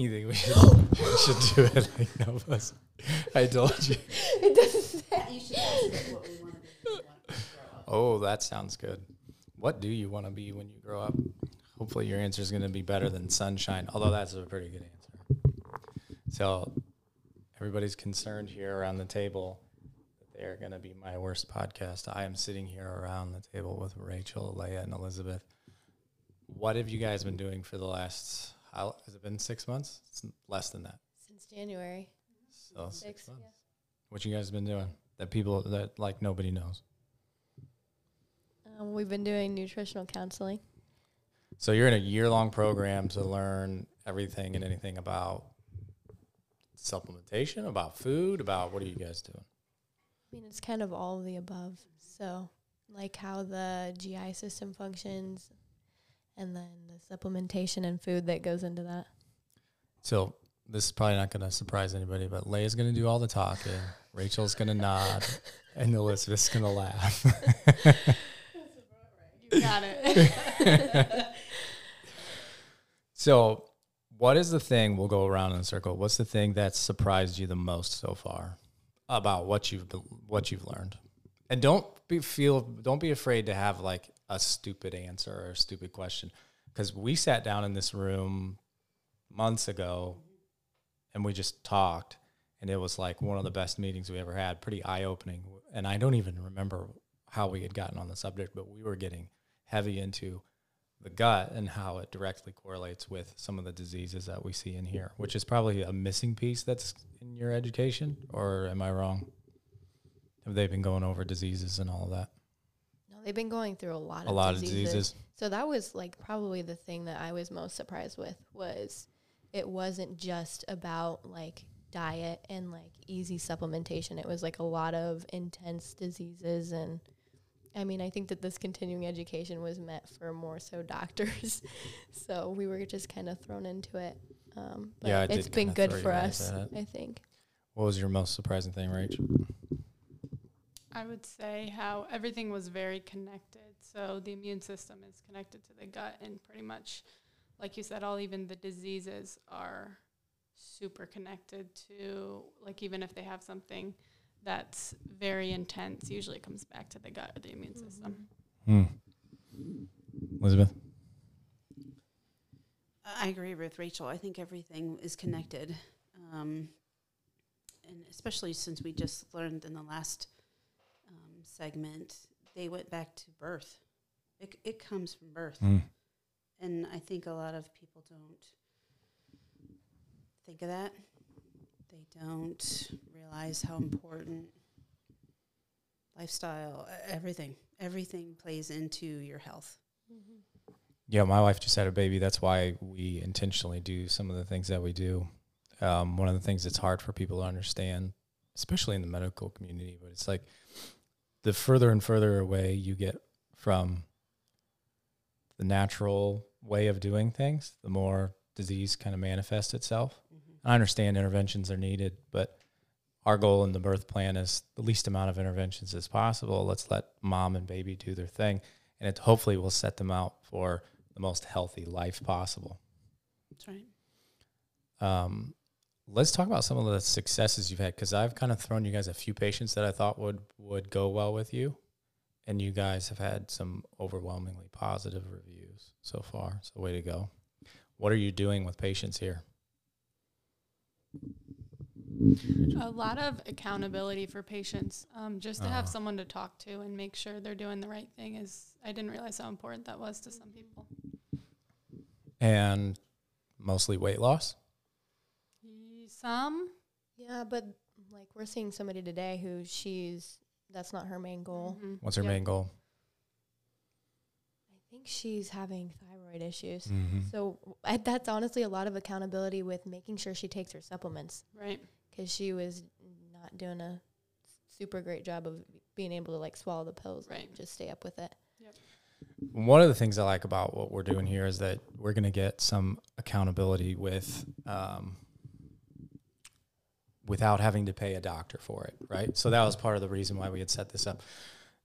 You think we should, we should do it like Novus? I told you. It doesn't say. You should ask us what we want to be when we grow up. Oh, that sounds good. What do you want to be when you grow up? Hopefully, your answer is going to be better than sunshine. Although that's a pretty good answer. So, everybody's concerned here around the table that they are going to be my worst podcast. I am sitting here around the table with Rachel, Leiah, and Elizabeth. What have you guys been doing for the last? How has it been? Six months? It's less than that. Since January. So six, Six, months. yeah. What you guys been doing that people that like nobody knows? Um, we've been doing nutritional counseling. So you're in a year long program to learn everything and anything about supplementation, about food, about what are you guys doing? I mean, it's kind of all of the above. So, like how the GI system functions, and then the supplementation and food that goes into that. So this is probably not going to surprise anybody, but Leiah's going to do all the talking. Rachel's going to nod, and Elizabeth's going to laugh. You got it. so, what is the thing? We'll go around in a circle. What's the thing that surprised you the most so far about what you've what you've learned? And don't be feel don't be afraid to have like a stupid answer or a stupid question. Because we sat down in this room months ago and we just talked and it was like one of the best meetings we ever had pretty eye-opening. And i don't even remember how we had gotten on the subject but we were getting heavy into the gut and how it directly correlates with some of the diseases that we see in here which is probably a missing piece that's in your education or am i wrong? Have they been going over diseases and all of that they've been going through a lot of a lot diseases. of diseases So that was like probably the thing that I was most surprised with was it wasn't just about like diet and like easy supplementation. It was like a lot of intense diseases and I mean, I think that this continuing education was meant for more so doctors. so we were just kind of thrown into it. Um, but Yeah, it it's did been good for us. I think. what was your most surprising thing rach I would say how everything was very connected. So the immune system is connected to the gut, and pretty much, like you said, all even the diseases are super connected to, like, even if they have something that's very intense, usually it comes back to the gut or the immune system. hmm. elizabeth I agree with Rachel. I think everything is connected. Um, and especially since we just learned in the last segment, they went back to birth. It, it comes from birth. Mm. And I think a lot of people don't think of that. They don't realize how important lifestyle, everything, everything plays into your health. Yeah, my wife just had a baby. That's why we intentionally do some of the things that we do. Um, one of the things that's hard for people to understand, especially in the medical community, but it's like the further and further away you get from the natural way of doing things, the more disease kind of manifests itself. I understand interventions are needed, but our goal in the birth plan is the least amount of interventions as possible. Let's let mom and baby do their thing, and it hopefully will set them out for the most healthy life possible. That's right. Um, let's talk about some of the successes you've had because I've kind of thrown you guys a few patients that I thought would would go well with you, and you guys have had some overwhelmingly positive reviews so far. So way to go! What are you doing with patients here? A lot of accountability for patients, um, just to Uh-huh. have someone to talk to and make sure they're doing the right thing is. I didn't realize how important that was to some people. And mostly weight loss. Ye- Some, Yeah, but like we're seeing somebody today who she's that's not her main goal. Mhm. What's her Yep. main goal? I think she's having thyroid issues. Mm-hmm. So I, that's honestly a lot of accountability with making sure she takes her supplements right? because she was not doing a super great job of being able to like swallow the pills Right. and just stay up with it. One of the things I like about what we're doing here is that we're going to get some accountability with, um, without having to pay a doctor for it, right? So that was part of the reason why we had set this up.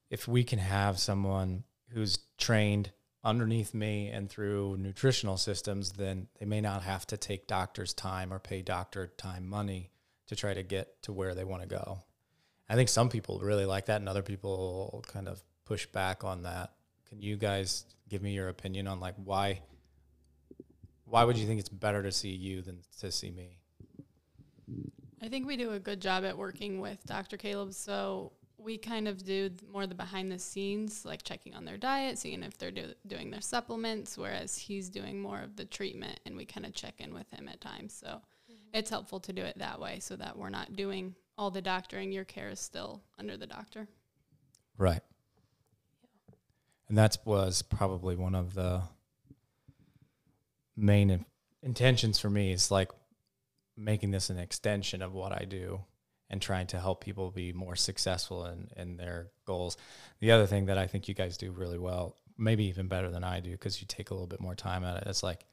If we can have someone who's trained underneath me and through nutritional systems, then they may not have to take doctor's time or pay doctor time money to try to get to where they want to go. I think some people really like that and other people kind of push back on that. Can you guys give me your opinion on like why why would you think it's better to see you than to see me? I think we do a good job at working with Dr. Caleb. So we kind of do th- more the behind the scenes, like checking on their diet, seeing if they're do- doing their supplements, whereas he's doing more of the treatment and we kind of check in with him at times. So mm-hmm. it's helpful to do it that way so that we're not doing all the doctoring. Your care is still under the doctor. Right. And that was probably one of the main in- intentions for me is like making this an extension of what I do and trying to help people be more successful in, in their goals. The other thing that I think you guys do really well, maybe even better than I do, because you take a little bit more time at it, it's like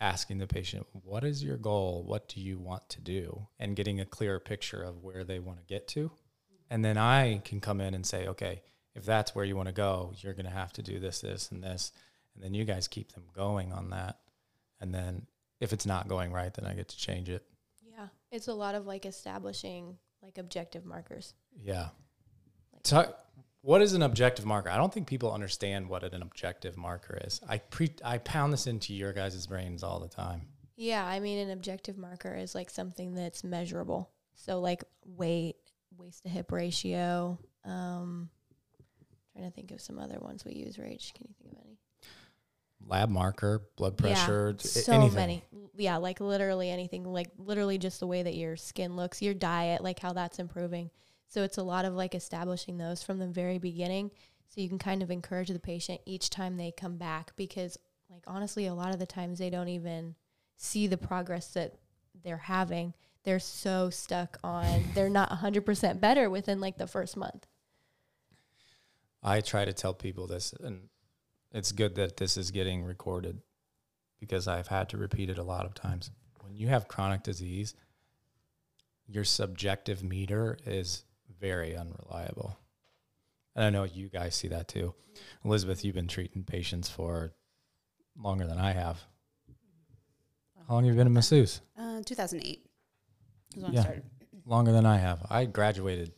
asking the patient, what is your goal? What do you want to do? And getting a clearer picture of where they want to get to. And then I can come in and say, okay, if that's where you want to go, you're going to have to do this, this, and this. And then you guys keep them going on that. And then if it's not going right, then I get to change it. It's a lot of like establishing like objective markers. Yeah. So, what is an objective marker? I don't think people understand what an objective marker is. I pre I pound this into your guys' brains all the time. Yeah, I mean, an objective marker is like something that's measurable. So, like weight, waist to hip ratio. Um, trying to think of some other ones we use. Rach, can you think of any? Lab marker, blood pressure, yeah, so anything. many. Yeah, like literally anything. Like literally just the way that your skin looks, your diet, like how that's improving. So it's a lot of like establishing those from the very beginning, so you can kind of encourage the patient each time they come back because, like honestly, a lot of the times they don't even see the progress that they're having. They're so stuck on they're not 100% better within like the first month. I try to tell people this, and it's good that this is getting recorded because I've had to repeat it a lot of times. When you have chronic disease, your subjective meter is very unreliable. And I know you guys see that too. Elizabeth, you've been treating patients for longer than I have. How long have you been a masseuse? Uh, 2008 is when Yeah. I started. Longer than I have. I graduated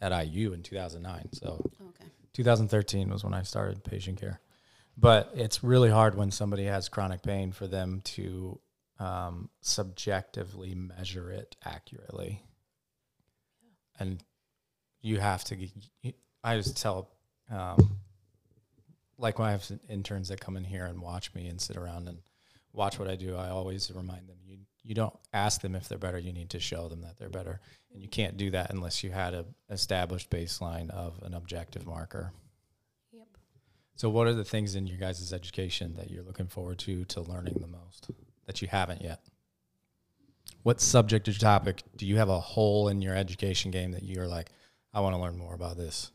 at IU in 2009. So Okay. 2013 was when I started patient care. But it's really hard when somebody has chronic pain for them to um, subjectively measure it accurately. And you have to, I just tell, um, like when I have interns that come in here and watch me and sit around and watch what I do, I always remind them you, you don't ask them if they're better, you need to show them that they're better. And you can't do that unless you had a established baseline of an objective marker. So, what are the things in your guys' education that you're looking forward to to learning the most that you haven't yet? What subject or topic do you have a hole in your education game that you're like, I want to learn more about this?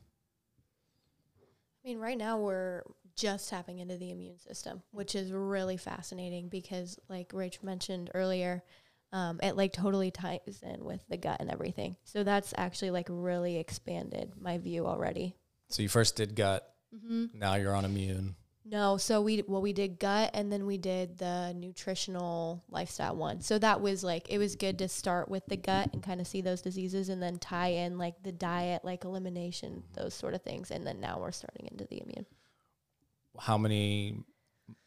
I mean, right now we're just tapping into the immune system, which is really fascinating because, like Rach mentioned earlier, um, it like totally ties in with the gut and everything. So that's actually like really expanded my view already. So, you first did gut, Mm-hmm. now you're on immune. No, so we well we did gut and then we did the nutritional lifestyle one. So that was like it was good to start with the gut and kind of see those diseases and then tie in like the diet, like elimination, those sort of things, and then now we're starting into the immune. How many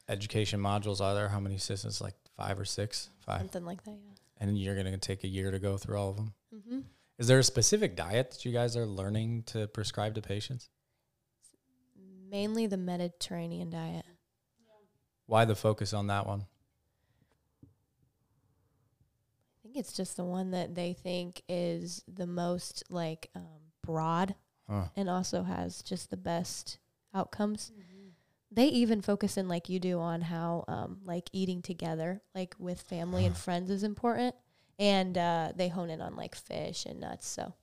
education modules are there? How many systems? Like five or six? Five. Something like that, yeah. And you're going to take a year to go through all of them? Mm-hmm. Is there a specific diet that you guys are learning to prescribe to patients? Mainly the Mediterranean diet. Why the focus on that one? I think it's just the one that they think is the most like um, broad Huh. and also has just the best outcomes. They even focus in like you do on how um, like eating together, like with family and friends, is important, and uh, they hone in on like fish and nuts. So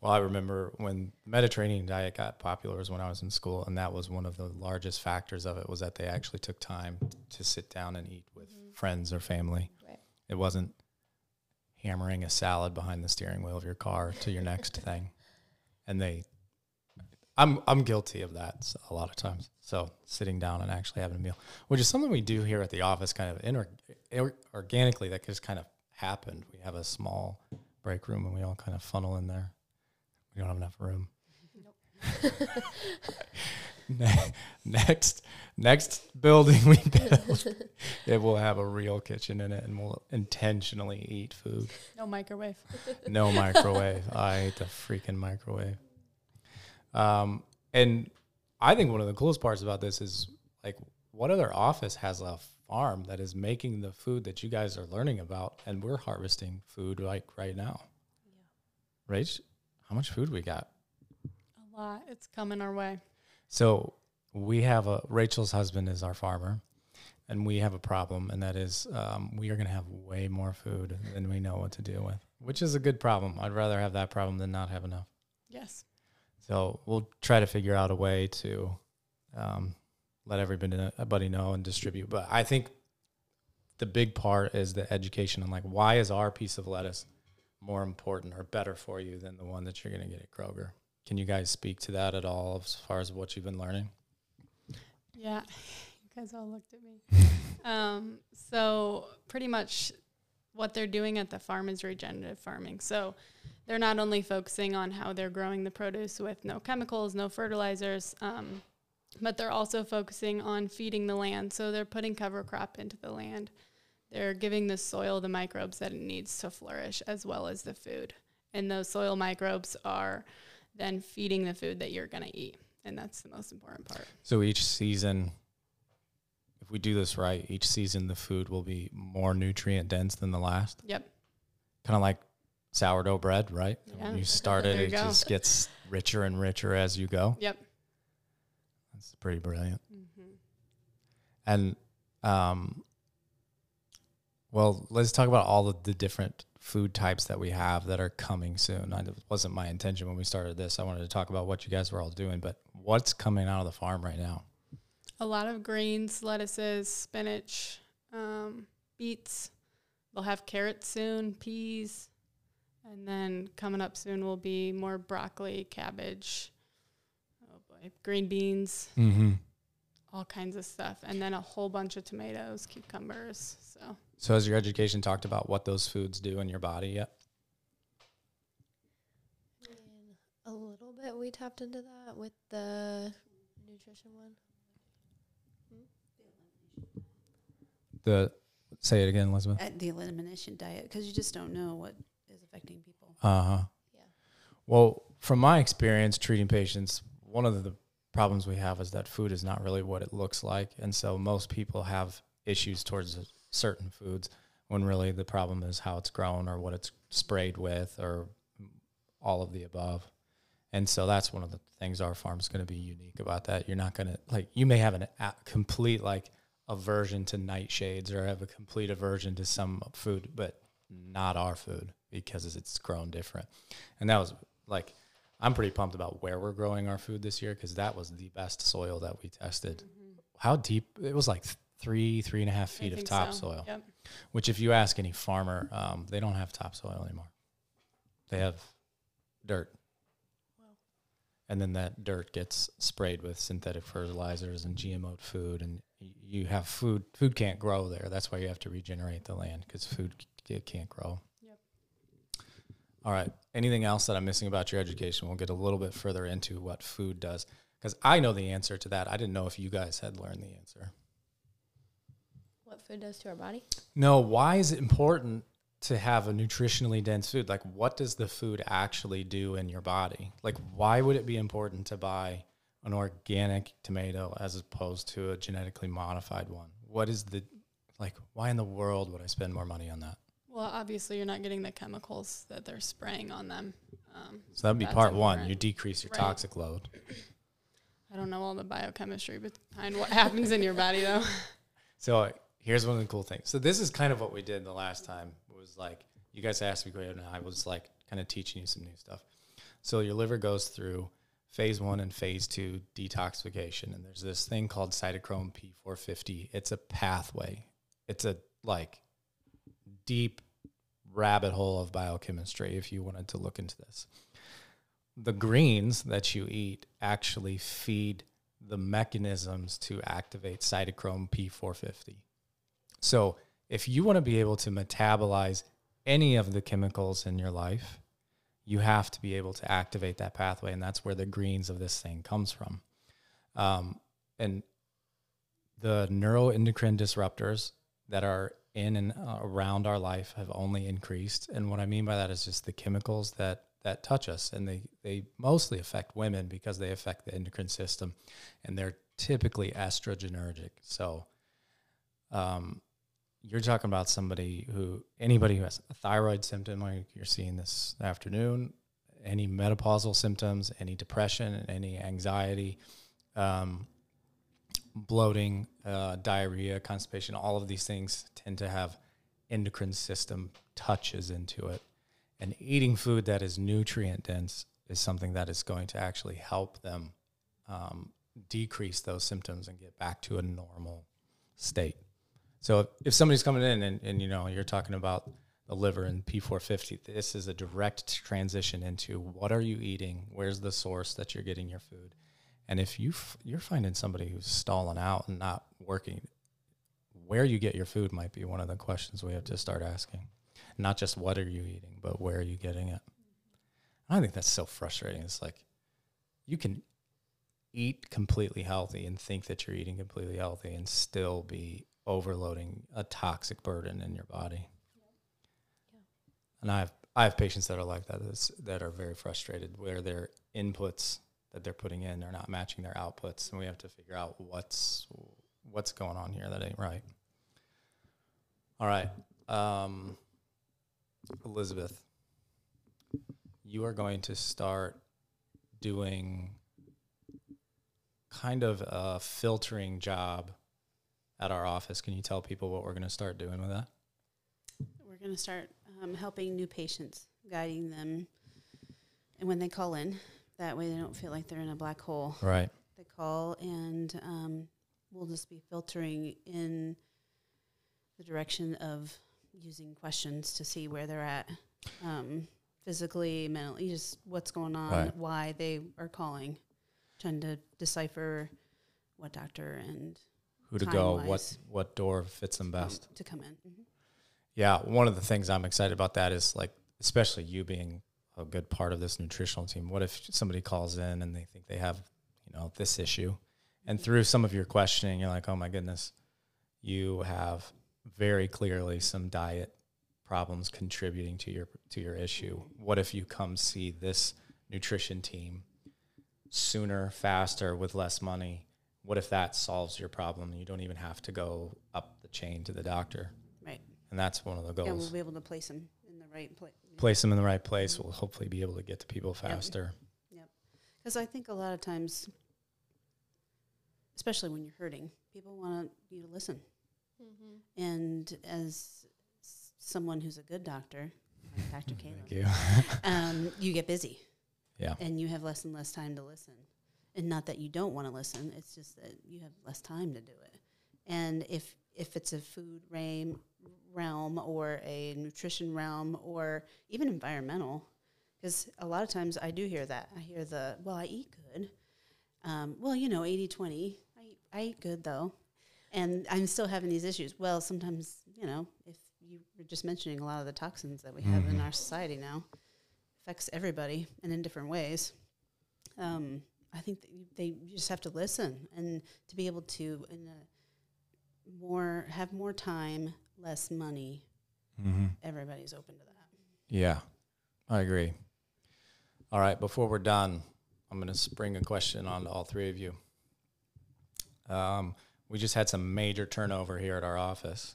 Well, I remember when Mediterranean diet got popular was when I was in school, and that was one of the largest factors of it was that they actually took time to sit down and eat with mm-hmm. friends or family. Right. It wasn't hammering a salad behind the steering wheel of your car to your next thing. And they, I'm I'm guilty of that a lot of times. So sitting down and actually having a meal, which is something we do here at the office, kind of inor- or- organically, that just kind of happened. We have a small break room, and we all kind of funnel in there. We don't have enough room. Ne- next next building we build, it will have a real kitchen in it, and we'll intentionally eat food. No microwave. No microwave. I hate the freaking microwave. Um, and I think one of the coolest parts about this is like, what other office has a farm that is making the food that you guys are learning about, and we're harvesting food like right now. Rach, how much food we got? A lot. It's coming our way. So we have a Rachel's husband is our farmer, and we have a problem, and that is um, we are going to have way more food than we know what to do with, which is a good problem. I'd rather have that problem than not have enough. Yes. So we'll try to figure out a way to um, let everybody know, everybody know and distribute. But I think the big part is the education on like why is our piece of lettuce more important or better for you than the one that you're going to get at Kroger? Can you guys speak to that at all as far as what you've been learning? Yeah. You guys all looked at me. um, so pretty much what they're doing at the farm is regenerative farming. So they're not only focusing on how they're growing the produce with no chemicals, no fertilizers, um, but they're also focusing on feeding the land. So they're putting cover crop into the land. They're giving the soil the microbes that it needs to flourish as well as the food. And those soil microbes are then feeding the food that you're going to eat. And that's the most important part. So each season, if we do this right, each season the food will be more nutrient dense than the last. Yep. Kind of like sourdough bread, right? Yeah. When you start it, you it go. just gets richer and richer as you go. Yep. That's pretty brilliant. Mm-hmm. And um, well, let's talk about all of the different food types that we have that are coming soon. I, it wasn't my intention when we started this. I wanted to talk about what you guys were all doing, but what's coming out of the farm right now? A lot of greens, lettuces, spinach, um, beets. They'll have carrots soon, peas, and then coming up soon will be more broccoli, cabbage, oh boy, green beans, Mm-hmm. All kinds of stuff, and then a whole bunch of tomatoes, cucumbers. So So, has your education talked about what those foods do in your body yet? And a little bit we tapped into that with the nutrition one. The say it again, Elizabeth. At the elimination diet, because you just don't know what is affecting people. Uh huh. Yeah. Well, from my experience treating patients, one of the problems we have is that food is not really what it looks like. And so most people have issues towards certain foods when really the problem is how it's grown or what it's sprayed with or all of the above. And so that's one of the things our farm's going to be unique about that. You're not going to like you may have a complete like aversion to nightshades or have a complete aversion to some food, but not our food because it's grown different. And that was like, I'm pretty pumped about where we're growing our food this year because that was the best soil that we tested. How deep? It was like three, three and a half Mm-hmm. Feet of think so. topsoil, Yep. which if you ask any farmer, um, they don't have topsoil anymore. They have dirt. And then that dirt gets sprayed with synthetic fertilizers and GMO food, and you have food. Food can't grow there. That's why you have to regenerate the land because food c- can't grow. All right. Anything else that I'm missing about your education? We'll get a little bit further into what food does because I know the answer to that. I didn't know if you guys had learned the answer. What food does to our body? No, why is it important to have a nutritionally dense food? Like, what does the food actually do in your body? Like, why would it be important to buy an organic tomato as opposed to a genetically modified one? What is the, like, why in the world would I spend more money on that? Well, obviously, you're not getting the chemicals that they're spraying on them. Um, So that'd be part one. You decrease your Right. toxic load. I don't know all the biochemistry behind what happens in your body, though. So here's one of the cool things. So this is kind of what we did the last time. It was like you guys asked me, and I was like kind of teaching you some new stuff. So your liver goes through phase one and phase two detoxification, and there's this thing called cytochrome P450. It's a pathway. It's a like deep rabbit hole of biochemistry if you wanted to look into this. the greens that you eat actually feed the mechanisms to activate cytochrome P450. So, if you want to be able to metabolize any of the chemicals in your life, you have to be able to activate that pathway. And that's where the greens of this thing comes from. Um, and the neuroendocrine disruptors that are in and around our life have only increased. And what I mean by that is just the chemicals that that touch us, and they they mostly affect women because they affect the endocrine system, and they're typically estrogenergic. So, um, you're talking about somebody who anybody who has a thyroid symptom like you're seeing this afternoon, any menopausal symptoms, any depression, any anxiety. Um, bloating, uh, diarrhea, constipation, all of these things tend to have endocrine system touches into it. And eating food that is nutrient dense is something that is going to actually help them um, decrease those symptoms and get back to a normal state. So if, if somebody's coming in and, and you know you're talking about the liver and P450, this is a direct transition into what are you eating? Where's the source that you're getting your food? And if you f- you're finding somebody who's stalling out and not working, where you get your food might be one of the questions we have to start asking. Not just what are you eating, but where are you getting it? I think that's so frustrating. It's like you can eat completely healthy and think that you're eating completely healthy and still be overloading a toxic burden in your body. And I have I have patients that are like that that are very frustrated where their inputs that they're putting in are not matching their outputs, and we have to figure out what's what's going on here that ain't right. All right, um, Elizabeth, you are going to start doing kind of a filtering job at our office. Can you tell people what we're going to start doing with that? We're going to start um, helping new patients, guiding them, and when they call in, that way they don't feel like they're in a black hole. Right. They call and um, we'll just be filtering in the direction of using questions to see where they're at um, physically, mentally, just what's going on, right. why they are calling, trying to decipher what doctor and who to go, what what door fits them best to come in. Mm-hmm. Yeah, one of the things I'm excited about that is like, especially you being a good part of this nutritional team. What if somebody calls in and they think they have, you know, this issue, and through some of your questioning, you're like, oh my goodness, you have very clearly some diet problems contributing to your to your issue. What if you come see this nutrition team sooner, faster, with less money? What if that solves your problem? You don't even have to go up the chain to the doctor. Right. And that's one of the goals. Yeah, we'll be able to place them in the right place place them in the right place, we'll hopefully be able to get to people faster. Yep. Because I think a lot of times, especially when you're hurting, people want you to listen. Mm-hmm. And as someone who's a good doctor, like Dr. Caleb, you. um, you get busy. Yeah. And you have less and less time to listen. And not that you don't want to listen, it's just that you have less time to do it. And if if it's a food realm realm or a nutrition realm or even environmental because a lot of times i do hear that i hear the well i eat good um, well you know 80 20 I I eat good though and i'm still having these issues well sometimes you know if you were just mentioning a lot of the toxins that we have mm-hmm. in our society now affects everybody and in different ways um, i think that you, they just have to listen and to be able to in a more have more time less money, mm-hmm. everybody's open to that. Yeah, I agree. All right, before we're done, I'm going to spring a question on to all three of you. Um, we just had some major turnover here at our office.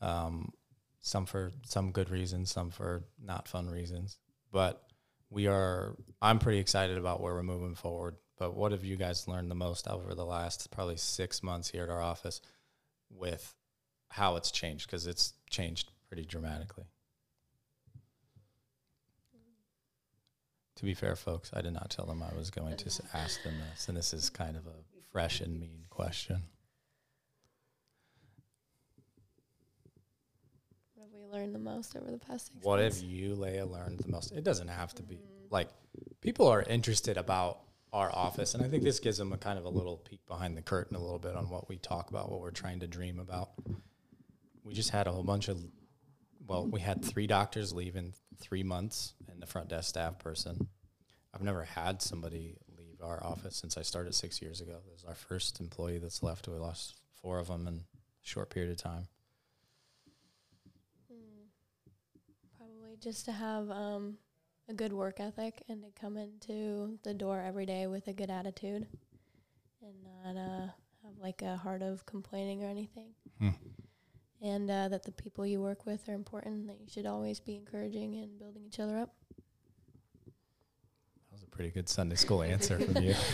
Um, some for some good reasons, some for not fun reasons. But we are, I'm pretty excited about where we're moving forward. But what have you guys learned the most over the last probably six months here at our office with how it's changed because it's changed pretty dramatically. To be fair, folks, I did not tell them I was going to ask them this, and this is kind of a fresh and mean question. What have we learned the most over the past six What months? have you, Leiah, learned the most? It doesn't have to be like people are interested about our office, and I think this gives them a kind of a little peek behind the curtain a little bit on what we talk about, what we're trying to dream about. We just had a whole bunch of, well, we had three doctors leave in three months, and the front desk staff person. I've never had somebody leave our office since I started six years ago. This is our first employee that's left. We lost four of them in a short period of time. Mm. Probably just to have um, a good work ethic and to come into the door every day with a good attitude and not uh, have like a heart of complaining or anything. Hmm. And uh, that the people you work with are important, that you should always be encouraging and building each other up. That was a pretty good Sunday school answer from you.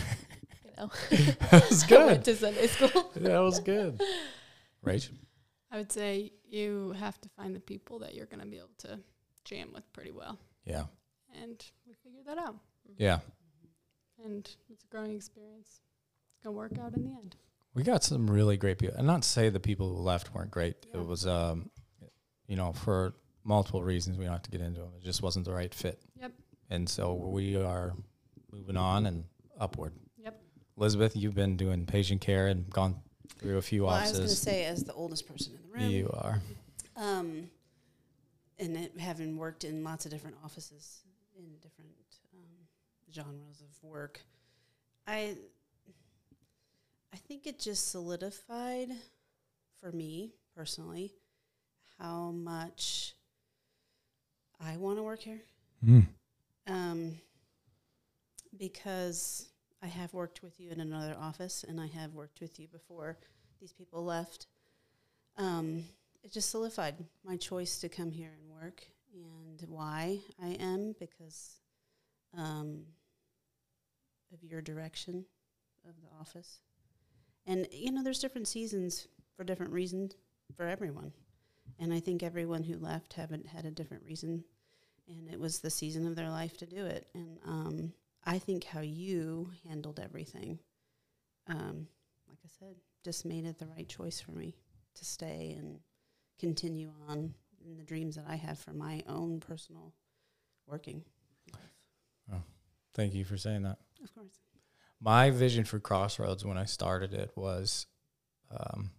You know, that was I went good. to Sunday school. That was good. Rachel? I would say you have to find the people that you're going to be able to jam with pretty well. Yeah. And we figured that out. Yeah. And it's a growing experience. It's going to work out in the end. We got some really great people. And not to say the people who left weren't great. Yeah. It was, um, you know, for multiple reasons. We don't have to get into them. It just wasn't the right fit. Yep. And so we are moving on and upward. Yep. Elizabeth, you've been doing patient care and gone through a few Well, I was going to say, as the oldest person in the room, you are. um, and it, having worked in lots of different offices in different um, genres of work, I I think it just solidified for me personally how much I want to work here. Mm. Um, because I have worked with you in another office and I have worked with you before these people left. Um, it just solidified my choice to come here and work and why I am because um, of your direction of the office. And, you know, there's different seasons for different reasons for everyone. And I think everyone who left haven't had a different reason and it was the season of their life to do it. And um, I think how you handled everything, um, like I said, just made it the right choice for me to stay and continue on in the dreams that I have for my own personal working life. Thank you for saying that. Of course. My vision for Crossroads when I started it was um,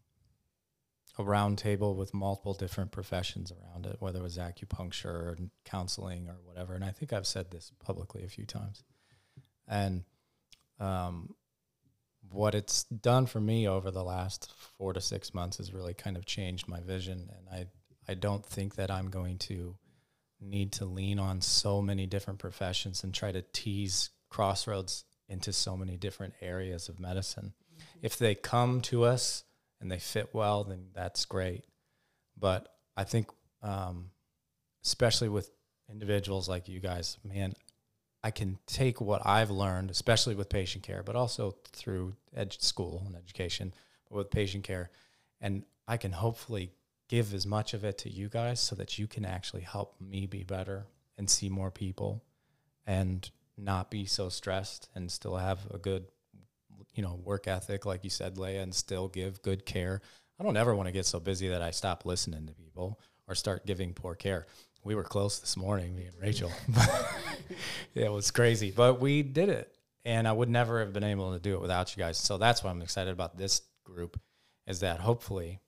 a round table with multiple different professions around it, whether it was acupuncture and counseling or whatever. And I think I've said this publicly a few times. And um, what it's done for me over the last four to six months has really kind of changed my vision. And I, I don't think that I'm going to need to lean on so many different professions and try to tease Crossroads into so many different areas of medicine. If they come to us and they fit well, then that's great. But I think, um, especially with individuals like you guys, man, I can take what I've learned, especially with patient care, but also through ed- school and education, but with patient care, and I can hopefully give as much of it to you guys so that you can actually help me be better and see more people and not be so stressed and still have a good you know work ethic like you said Leiah and still give good care. I don't ever want to get so busy that I stop listening to people or start giving poor care. We were close this morning, me and Rachel. it was crazy, but we did it. And I would never have been able to do it without you guys. So that's why I'm excited about this group is that hopefully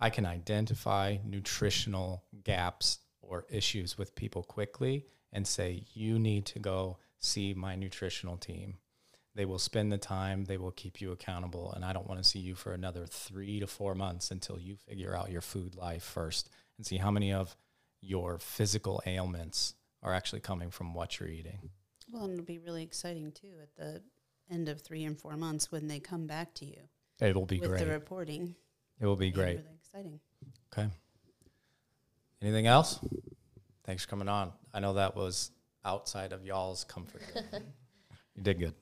I can identify nutritional gaps or issues with people quickly and say, you need to go see my nutritional team. They will spend the time, they will keep you accountable. And I don't want to see you for another three to four months until you figure out your food life first and see how many of your physical ailments are actually coming from what you're eating. Well, and it'll be really exciting too at the end of three and four months when they come back to you It'll be with great. the reporting. It will be It'll great. Really exciting. Okay. Anything else? Thanks for coming on. I know that was outside of y'all's comfort. zone. you did good.